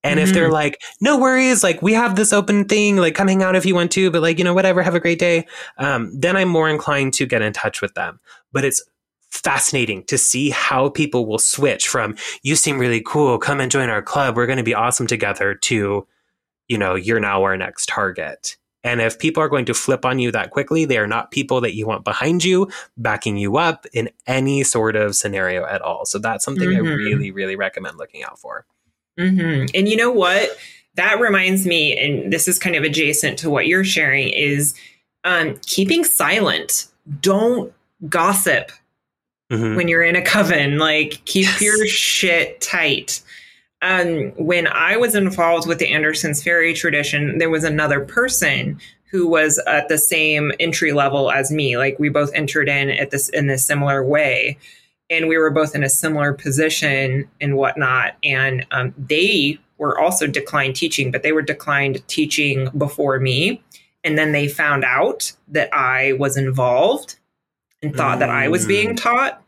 And mm-hmm. if they're like, no worries, like we have this open thing, like come hang out if you want to, but like, you know, whatever, have a great day. Um, then I'm more inclined to get in touch with them. But it's fascinating to see how people will switch from, you seem really cool, come and join our club, we're going to be awesome together, to, you know, you're now our next target. And if people are going to flip on you that quickly, they are not people that you want behind you, backing you up in any sort of scenario at all. So that's something mm-hmm. I really, really recommend looking out for. Mm-hmm. And you know what? That reminds me, and this is kind of adjacent to what you're sharing, is um, keeping silent. Don't gossip mm-hmm. when you're in a coven. Like, keep yes. your shit tight. Um, when I was involved with the Anderson's Feri tradition, there was another person who was at the same entry level as me. Like we both entered in at this in a similar way, and we were both in a similar position and whatnot. And um, they were also declined teaching, but they were declined teaching before me. And then they found out that I was involved and thought mm. that I was being mm. taught.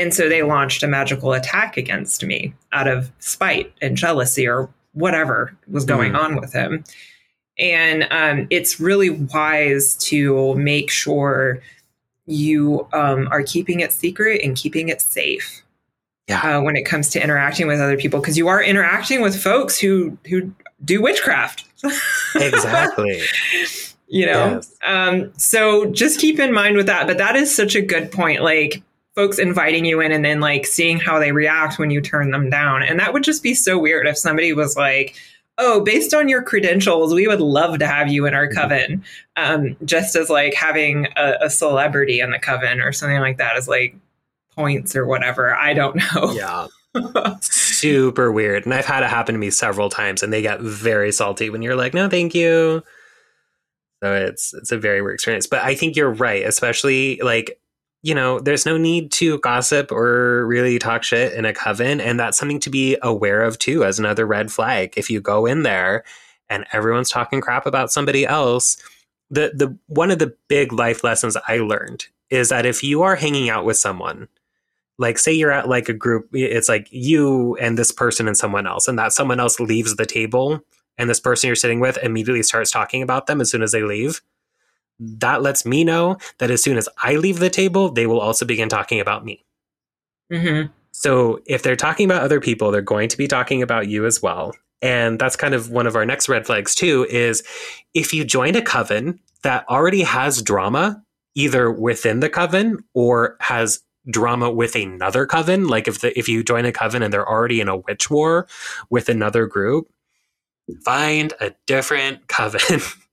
And so they launched a magical attack against me out of spite and jealousy or whatever was going mm. on with him. And um, it's really wise to make sure you um, are keeping it secret and keeping it safe. Yeah. Uh, when it comes to interacting with other people, because you are interacting with folks who who do witchcraft. (laughs) exactly. you know, yes. um, so just keep in mind with that. But that is such a good point. Like folks inviting you in and then like seeing how they react when you turn them down. And that would just be so weird if somebody was like, oh, based on your credentials, we would love to have you in our mm-hmm. coven. Um, just as like having a, a, celebrity in the coven or something like that is like points or whatever. I don't know. Yeah. (laughs) Super weird. And I've had it happen to me several times and they get very salty when you're like, no, thank you. So it's it's a very weird experience. But I think you're right, especially like you know, there's no need to gossip or really talk shit in a coven. And that's something to be aware of too, as another red flag. If you go in there and everyone's talking crap about somebody else, the, the one of the big life lessons I learned is that if you are hanging out with someone, like say you're at like a group, it's like you and this person and someone else, and that someone else leaves the table and this person you're sitting with immediately starts talking about them as soon as they leave that lets me know that as soon as I leave the table, they will also begin talking about me. Mm-hmm. So if they're talking about other people, they're going to be talking about you as well. And that's kind of one of our next red flags too is if you join a coven that already has drama either within the coven or has drama with another coven, like if the, if you join a coven and they're already in a witch war with another group, find a different coven (laughs)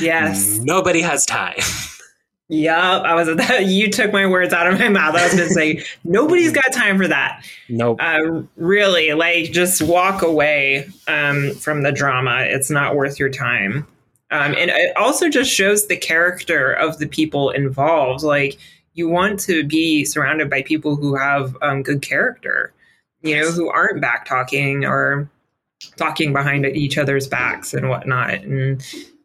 Yes. Nobody has time. Yep, I was. (laughs) You took my words out of my mouth. I was going to say (laughs) nobody's got time for that. Nope. Uh, really, like just walk away um, from the drama. It's not worth your time. Um, and it also just shows the character of the people involved. Like you want to be surrounded by people who have um, good character. You know, who aren't back talking or talking behind each other's backs and whatnot. And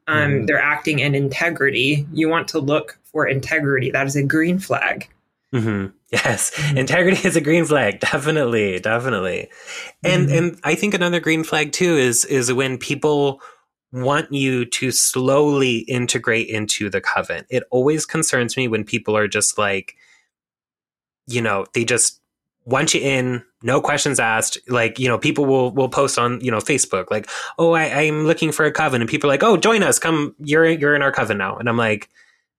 um, mm. they're acting in integrity, you want to look for integrity. That is a green flag. Mm-hmm. Yes, mm-hmm. integrity is a green flag. (laughs) Definitely, definitely. And mm-hmm. and I think another green flag too is is when people want you to slowly integrate into the coven. It always concerns me when people are just like, you know, they just want you're in, no questions asked. Like, you know, people will will post on, you know, Facebook, like, oh, I, I'm looking for a coven. And people are like, oh, join us. Come, you're you're in our coven now. And I'm like,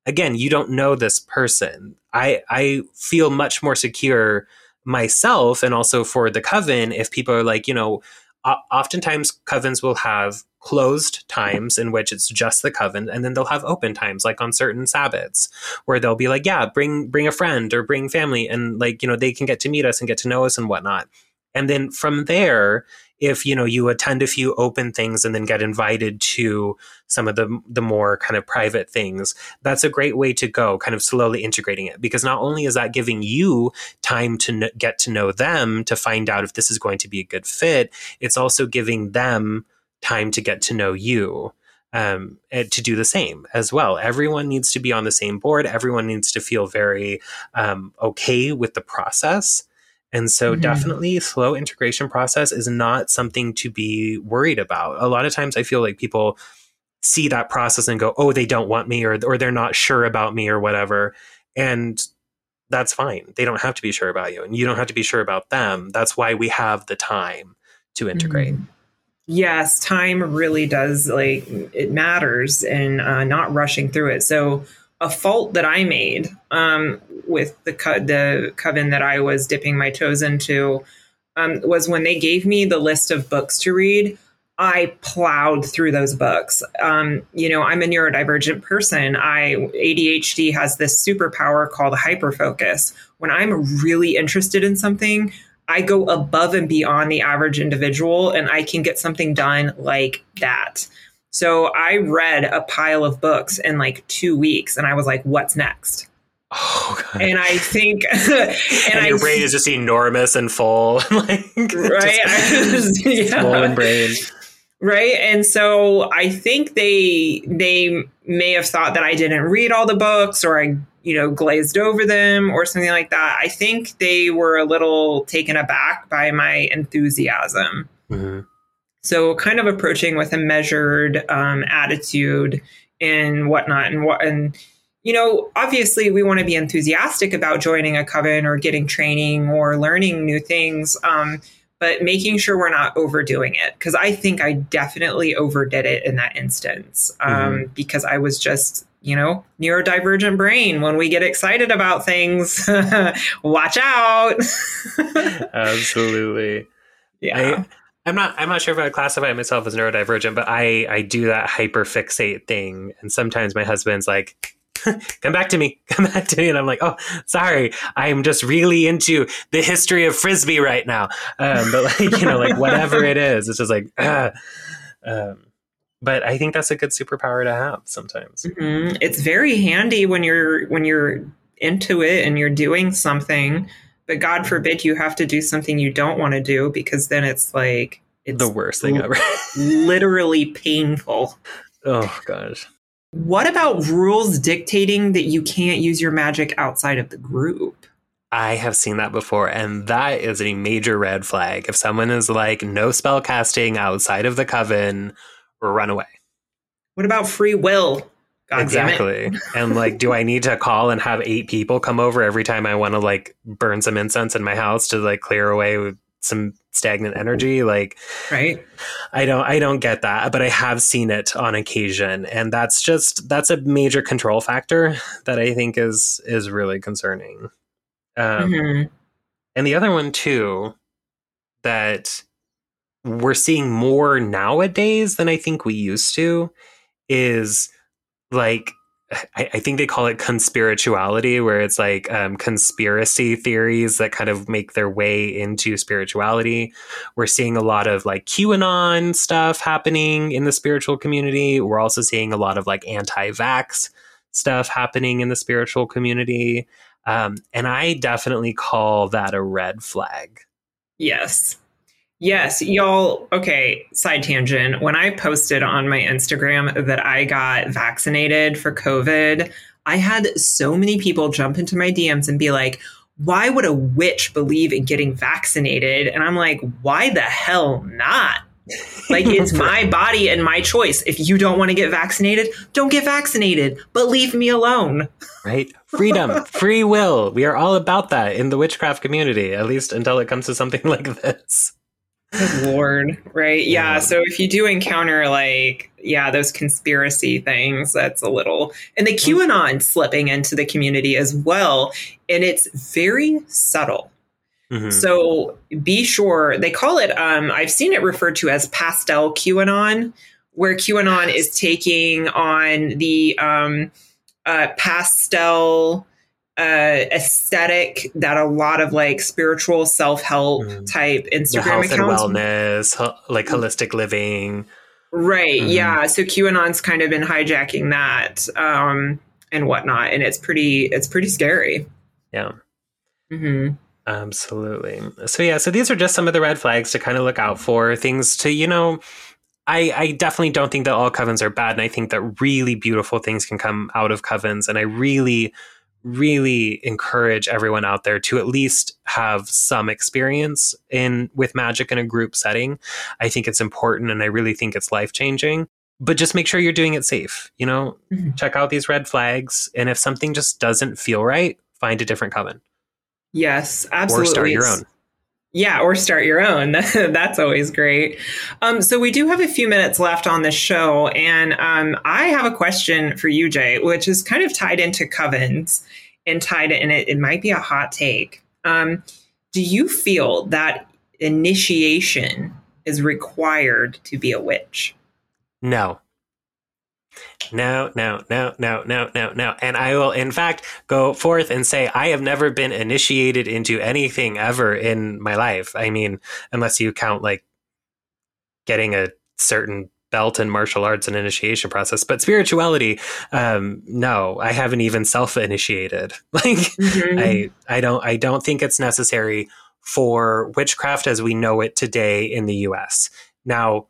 again, you don't know this person. I I feel much more secure myself and also for the coven if people are like, you know, oftentimes covens will have closed times in which it's just the coven and then they'll have open times like on certain sabbaths where they'll be like yeah bring bring a friend or bring family and like you know they can get to meet us and get to know us and whatnot. And then from there if you know you attend a few open things and then get invited to some of the the more kind of private things that's a great way to go kind of slowly integrating it because not only is that giving you time to n- get to know them to find out if this is going to be a good fit it's also giving them time to get to know you um, to do the same as well. Everyone needs to be on the same board. Everyone needs to feel very um, okay with the process. And so mm-hmm. definitely slow integration process is not something to be worried about. A lot of times I feel like people see that process and go, "Oh, they don't want me or or they're not sure about me or whatever." And that's fine. They don't have to be sure about you and you don't have to be sure about them. That's why we have the time to integrate. Mm-hmm. Yes, time really does like it matters and uh, not rushing through it. So a fault that I made um, with the co- the coven that I was dipping my toes into um, was when they gave me the list of books to read. I plowed through those books. Um, you know, I'm a neurodivergent person. I ADHD has this superpower called hyperfocus. When I'm really interested in something, I go above and beyond the average individual and I can get something done like that. So I read a pile of books in like two weeks and I was like, what's next? Oh, God. And I think, (laughs) and, and your I, brain is just enormous and full, (laughs) like right, just, (laughs) yeah. swollen brain, right. And so I think they they may have thought that I didn't read all the books or I you know, glazed over them or something like that. I think they were a little taken aback by my enthusiasm. Mm-hmm. So, kind of approaching with a measured um, attitude and whatnot, and what, and you know, obviously, we want to be enthusiastic about joining a coven or getting training or learning new things. Um, but making sure we're not overdoing it because I think I definitely overdid it in that instance um, mm-hmm. because I was just you know, neurodivergent brain. When we get excited about things, (laughs) watch out. (laughs) Absolutely. Yeah. I, am not. I'm not sure if I would classify myself as neurodivergent, but I I do that hyper fixate thing, and sometimes my husband's like, (laughs) "Come back to me, (laughs) come back to me," and I'm like, "Oh, sorry, I'm just really into the history of frisbee right now." Um, but like you know, like whatever it (laughs) is, it's just like. Uh, um, but I think that's a good superpower to have sometimes. Mm-hmm. It's very handy when you're when you're into it and you're doing something, but God forbid you have to do something you don't want to do because then it's like it's the worst thing ever. (laughs) literally painful. Oh gosh. What about rules dictating that you can't use your magic outside of the group? I have seen that before, and that is a major red flag. If someone is like, no spell casting outside of the coven, run away. What about free will? God exactly. and like, do I need to call and have eight people come over every time I want to like burn some incense in my house to like clear away some stagnant energy? Like, right. I don't, I don't get that, but I have seen it on occasion. And that's just, that's a major control factor that I think is, is really concerning. Um, mm-hmm. And the other one too, that we're seeing more nowadays than I think we used to is like I, I, think they call it conspirituality, where it's like um, conspiracy theories that kind of make their way into spirituality. We're seeing a lot of like QAnon stuff happening in the spiritual community. We're also seeing a lot of like anti vax stuff happening in the spiritual community. Um, and I definitely call that a red flag. Yes. Yes, y'all. Okay, side tangent. When I posted on my Instagram that I got vaccinated for COVID, I had so many people jump into my DMs and be like, why would a witch believe in getting vaccinated? And I'm like, why the hell not? Like, it's (laughs) my body and my choice. If you don't want to get vaccinated, don't get vaccinated, but leave me alone. Right? Freedom, (laughs) free will. We are all about that in the witchcraft community, at least until it comes to something (laughs) like this. Good lord, right? Yeah. So if you do encounter like, yeah, those conspiracy things, that's a little, and the QAnon slipping into the community as well. And it's very subtle. Mm-hmm. So be sure they call it, um, I've seen it referred to as pastel QAnon, where QAnon is taking on the um, uh, pastel uh, aesthetic that a lot of like spiritual self help mm. type Instagram health accounts, and wellness, like holistic living, right? Mm. Yeah, so QAnon's kind of been hijacking that um, and whatnot, and it's pretty it's pretty scary. Yeah. hmm Absolutely. So yeah, so these are just some of the red flags to kind of look out for. Things to you know. I, I definitely don't think that all covens are bad, and I think that really beautiful things can come out of covens, and I really really encourage everyone out there to at least have some experience in with magic in a group setting. I think it's important and I really think it's life changing. But just make sure you're doing it safe. You know, mm-hmm. check out these red flags. And if something just doesn't feel right, find a different coven. Yes, absolutely. Or start your own. Yeah, or start your own. (laughs) That's always great. Um, so we do have a few minutes left on the show, and um, I have a question for you, Jay, which is kind of tied into covens and tied in it. It might be a hot take. Um, do you feel that initiation is required to be a witch? No. No, no, no, no, no, no, no. And I will, in fact, go forth and say I have never been initiated into anything ever in my life. I mean, unless you count like getting a certain belt in martial arts and initiation process but spirituality um no i haven't even self-initiated (laughs) like mm-hmm. i i don't i don't think it's necessary for witchcraft as we know it today in the us now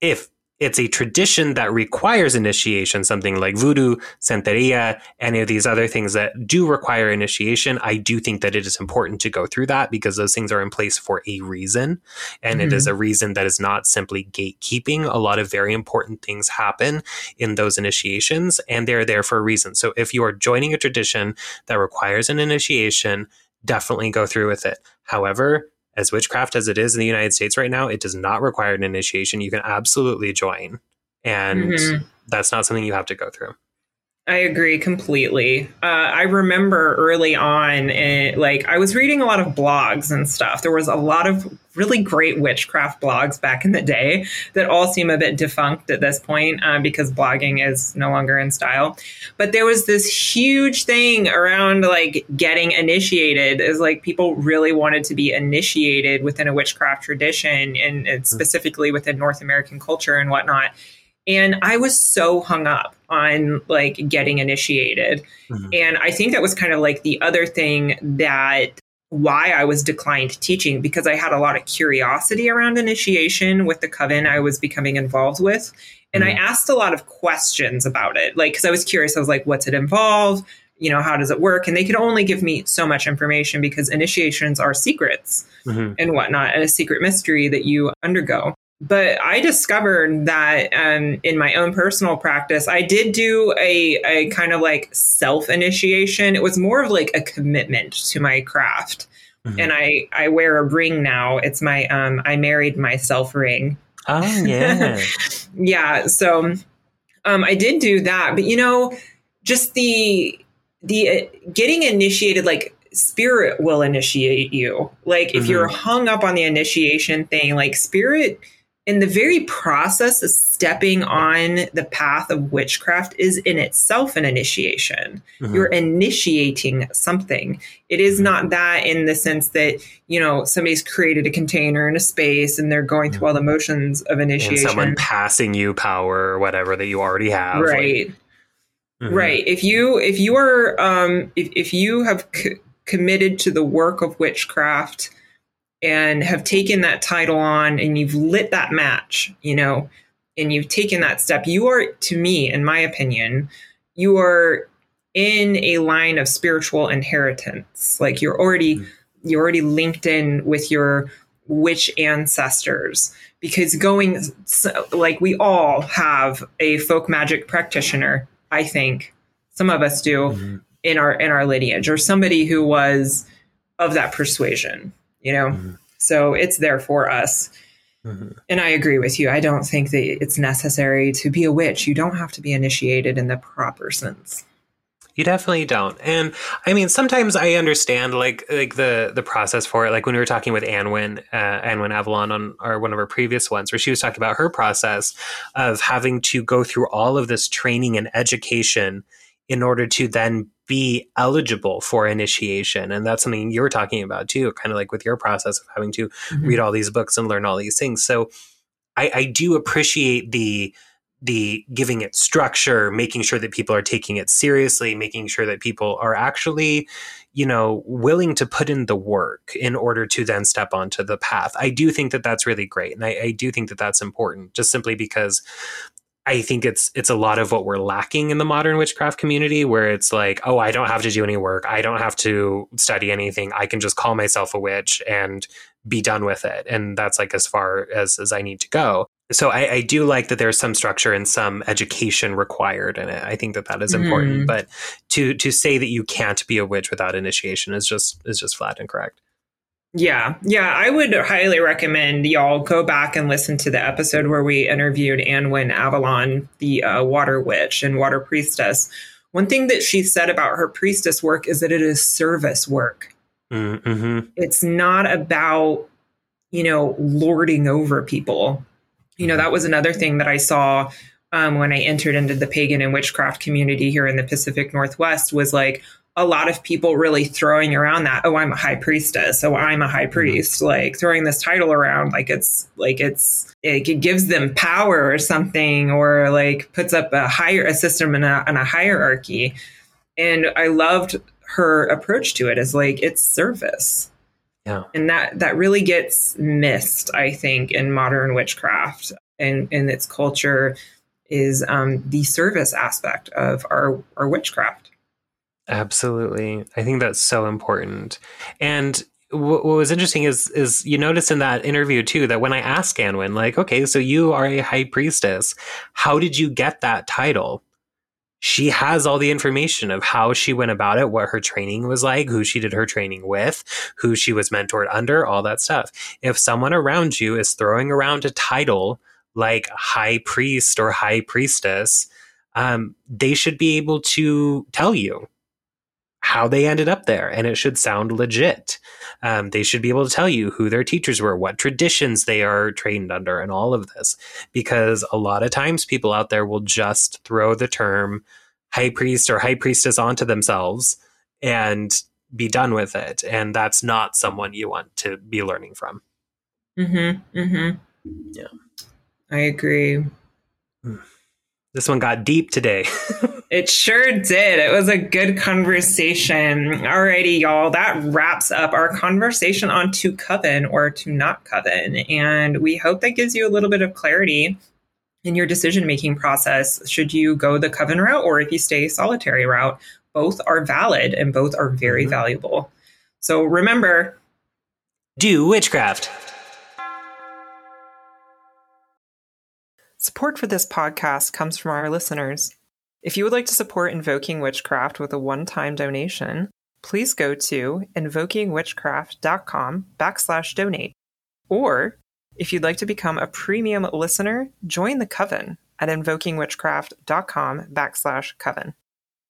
if it's a tradition that requires initiation, something like voodoo, santeria, any of these other things that do require initiation. I do think that it is important to go through that because those things are in place for a reason. And mm-hmm. it is mm-hmm. a reason that is not simply gatekeeping. A lot of very important things happen in those initiations, and they're there for a reason. So if you are joining a tradition that requires an initiation, definitely go through with it. However, as witchcraft as it is in the United States right now, it does not require an initiation. You can absolutely join. And mm-hmm. that's not something you have to go through. I agree completely. Uh, I remember early on, it, eh, like I was reading a lot of blogs and stuff. There was a lot of really great witchcraft blogs back in the day that all seem a bit defunct at this point um, because blogging is no longer in style. But there was this huge thing around like getting initiated. Is like people really wanted to be initiated within a witchcraft tradition and, and hmm. specifically within North American culture and whatnot. And I was so hung up on like getting initiated. Mm-hmm. And I think that was kind of like the other thing that why I was declined teaching because I had a lot of curiosity around initiation with the coven I was becoming involved with. And mm-hmm. I asked a lot of questions about it. Like, because I was curious, I was like, what's it involve? You know, how does it work? And they could only give me so much information because initiations are secrets mm-hmm. and whatnot, and a secret mystery that you undergo but I discovered that um, in my own personal practice, I did do a, a kind of like self initiation. It was more of like a commitment to my craft. Mm-hmm. And I, I wear a ring now. It's my um, I married myself ring. Oh yeah, (laughs) yeah. So um, I did do that, but you know, just the the uh, getting initiated, like spirit will initiate you. Like if mm-hmm. you're hung up on the initiation thing, like spirit and the very process of stepping on the path of witchcraft is in itself an initiation. Mm-hmm. You're initiating something. It is not that in the sense that, you know, somebody's created a container in a space and they're going through all the motions of initiation. And someone passing you power or whatever that you already have. Right. Like, mm-hmm. Right. If you if you are um if, if you have c- committed to the work of witchcraft, and have taken that title on and you've lit that match, you know, and you've taken that step, you are, to me, in my opinion, you are in a line of spiritual inheritance. Like you're already, mm-hmm. you're already linked in with your witch ancestors because going like we all have a folk magic practitioner i think some of us do mm-hmm. in our in our lineage or somebody who was of that persuasion you know? Mm-hmm. So it's there for us. Mm-hmm. And I agree with you. I don't think that it's necessary to be a witch. You don't have to be initiated in the proper sense. You definitely don't. And I mean, sometimes I understand like like the the process for it. Like when we were talking with Anwen, uh, Anwen Avalon on our one of our previous ones, where she was talking about her process of having to go through all of this training and education in order to then be eligible for initiation. And that's something you're talking about too, kind of like with your process of having to mm-hmm. read all these books and learn all these things. So I, I do appreciate the the giving it structure, making sure that people are taking it seriously, making sure that people are actually, you know, willing to put in the work in order to then step onto the path. I do think that that's really great. And I, I do think that that's important just simply because I think it's it's a lot of what we're lacking in the modern witchcraft community where it's like, oh, I don't have to do any work. I don't have to study anything. I can just call myself a witch and be done with it. And that's like as far as as I need to go. So I, I do like that there's some structure and some education required in it. I think that that is important. Mm. But to to say that you can't be a witch without initiation is just is just flat incorrect. Yeah, yeah, I would highly recommend y'all go back and listen to the episode where we interviewed Anwen Avalon, the uh, water witch and water priestess. One thing that she said about her priestess work is that it is service work. Mm-hmm. It's not about, you know, lording over people. You know, that was another thing that I saw um, when I entered into the pagan and witchcraft community here in the Pacific Northwest was like, a lot of people really throwing around that oh i'm a high priestess. Oh i'm a high mm-hmm. priest. Like throwing this title around like it's like it's it, gives them power or something or like puts up a higher a system and a, and a hierarchy. And i loved her approach to it is like it's service. Yeah. And that that really gets missed i think in modern witchcraft. And in its culture is um, the service aspect of our our witchcraft Absolutely. I think that's so important. And what was interesting is is you notice in that interview too that when I asked Anwen, like, okay, so you are a high priestess, how did you get that title? She has all the information of how she went about it, what her training was like, who she did her training with, who she was mentored under, all that stuff. If someone around you is throwing around a title like high priest or high priestess, um, they should be able to tell you how they ended up there and it should sound legit. Um, they should be able to tell you who their teachers were, what traditions they are trained under, and all of this. Because a lot of times people out there will just throw the term high priest or high priestess onto themselves and be done with it. And that's not someone you want to be learning from. Mm hmm. Mm hmm. Yeah. I agree. This one got deep today. (laughs) it sure did. It was a good conversation. Alrighty, y'all. That wraps up our conversation on to coven or to not coven. And we hope that gives you a little bit of clarity in your decision making process. Should you go the coven route or if you stay solitary route? Both are valid and both are very mm-hmm. valuable. So remember do witchcraft. Support for this podcast comes from our listeners. If you would like to support Invoking Witchcraft with a one-time donation, please go to invokingwitchcraft.com backslash donate. Or if you'd like to become a premium listener, join the coven at invokingwitchcraft.com backslash coven.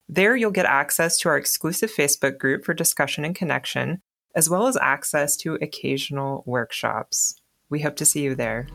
There you'll get access to our exclusive Facebook group for discussion and connection, as well as access to occasional workshops. We hope to see you there.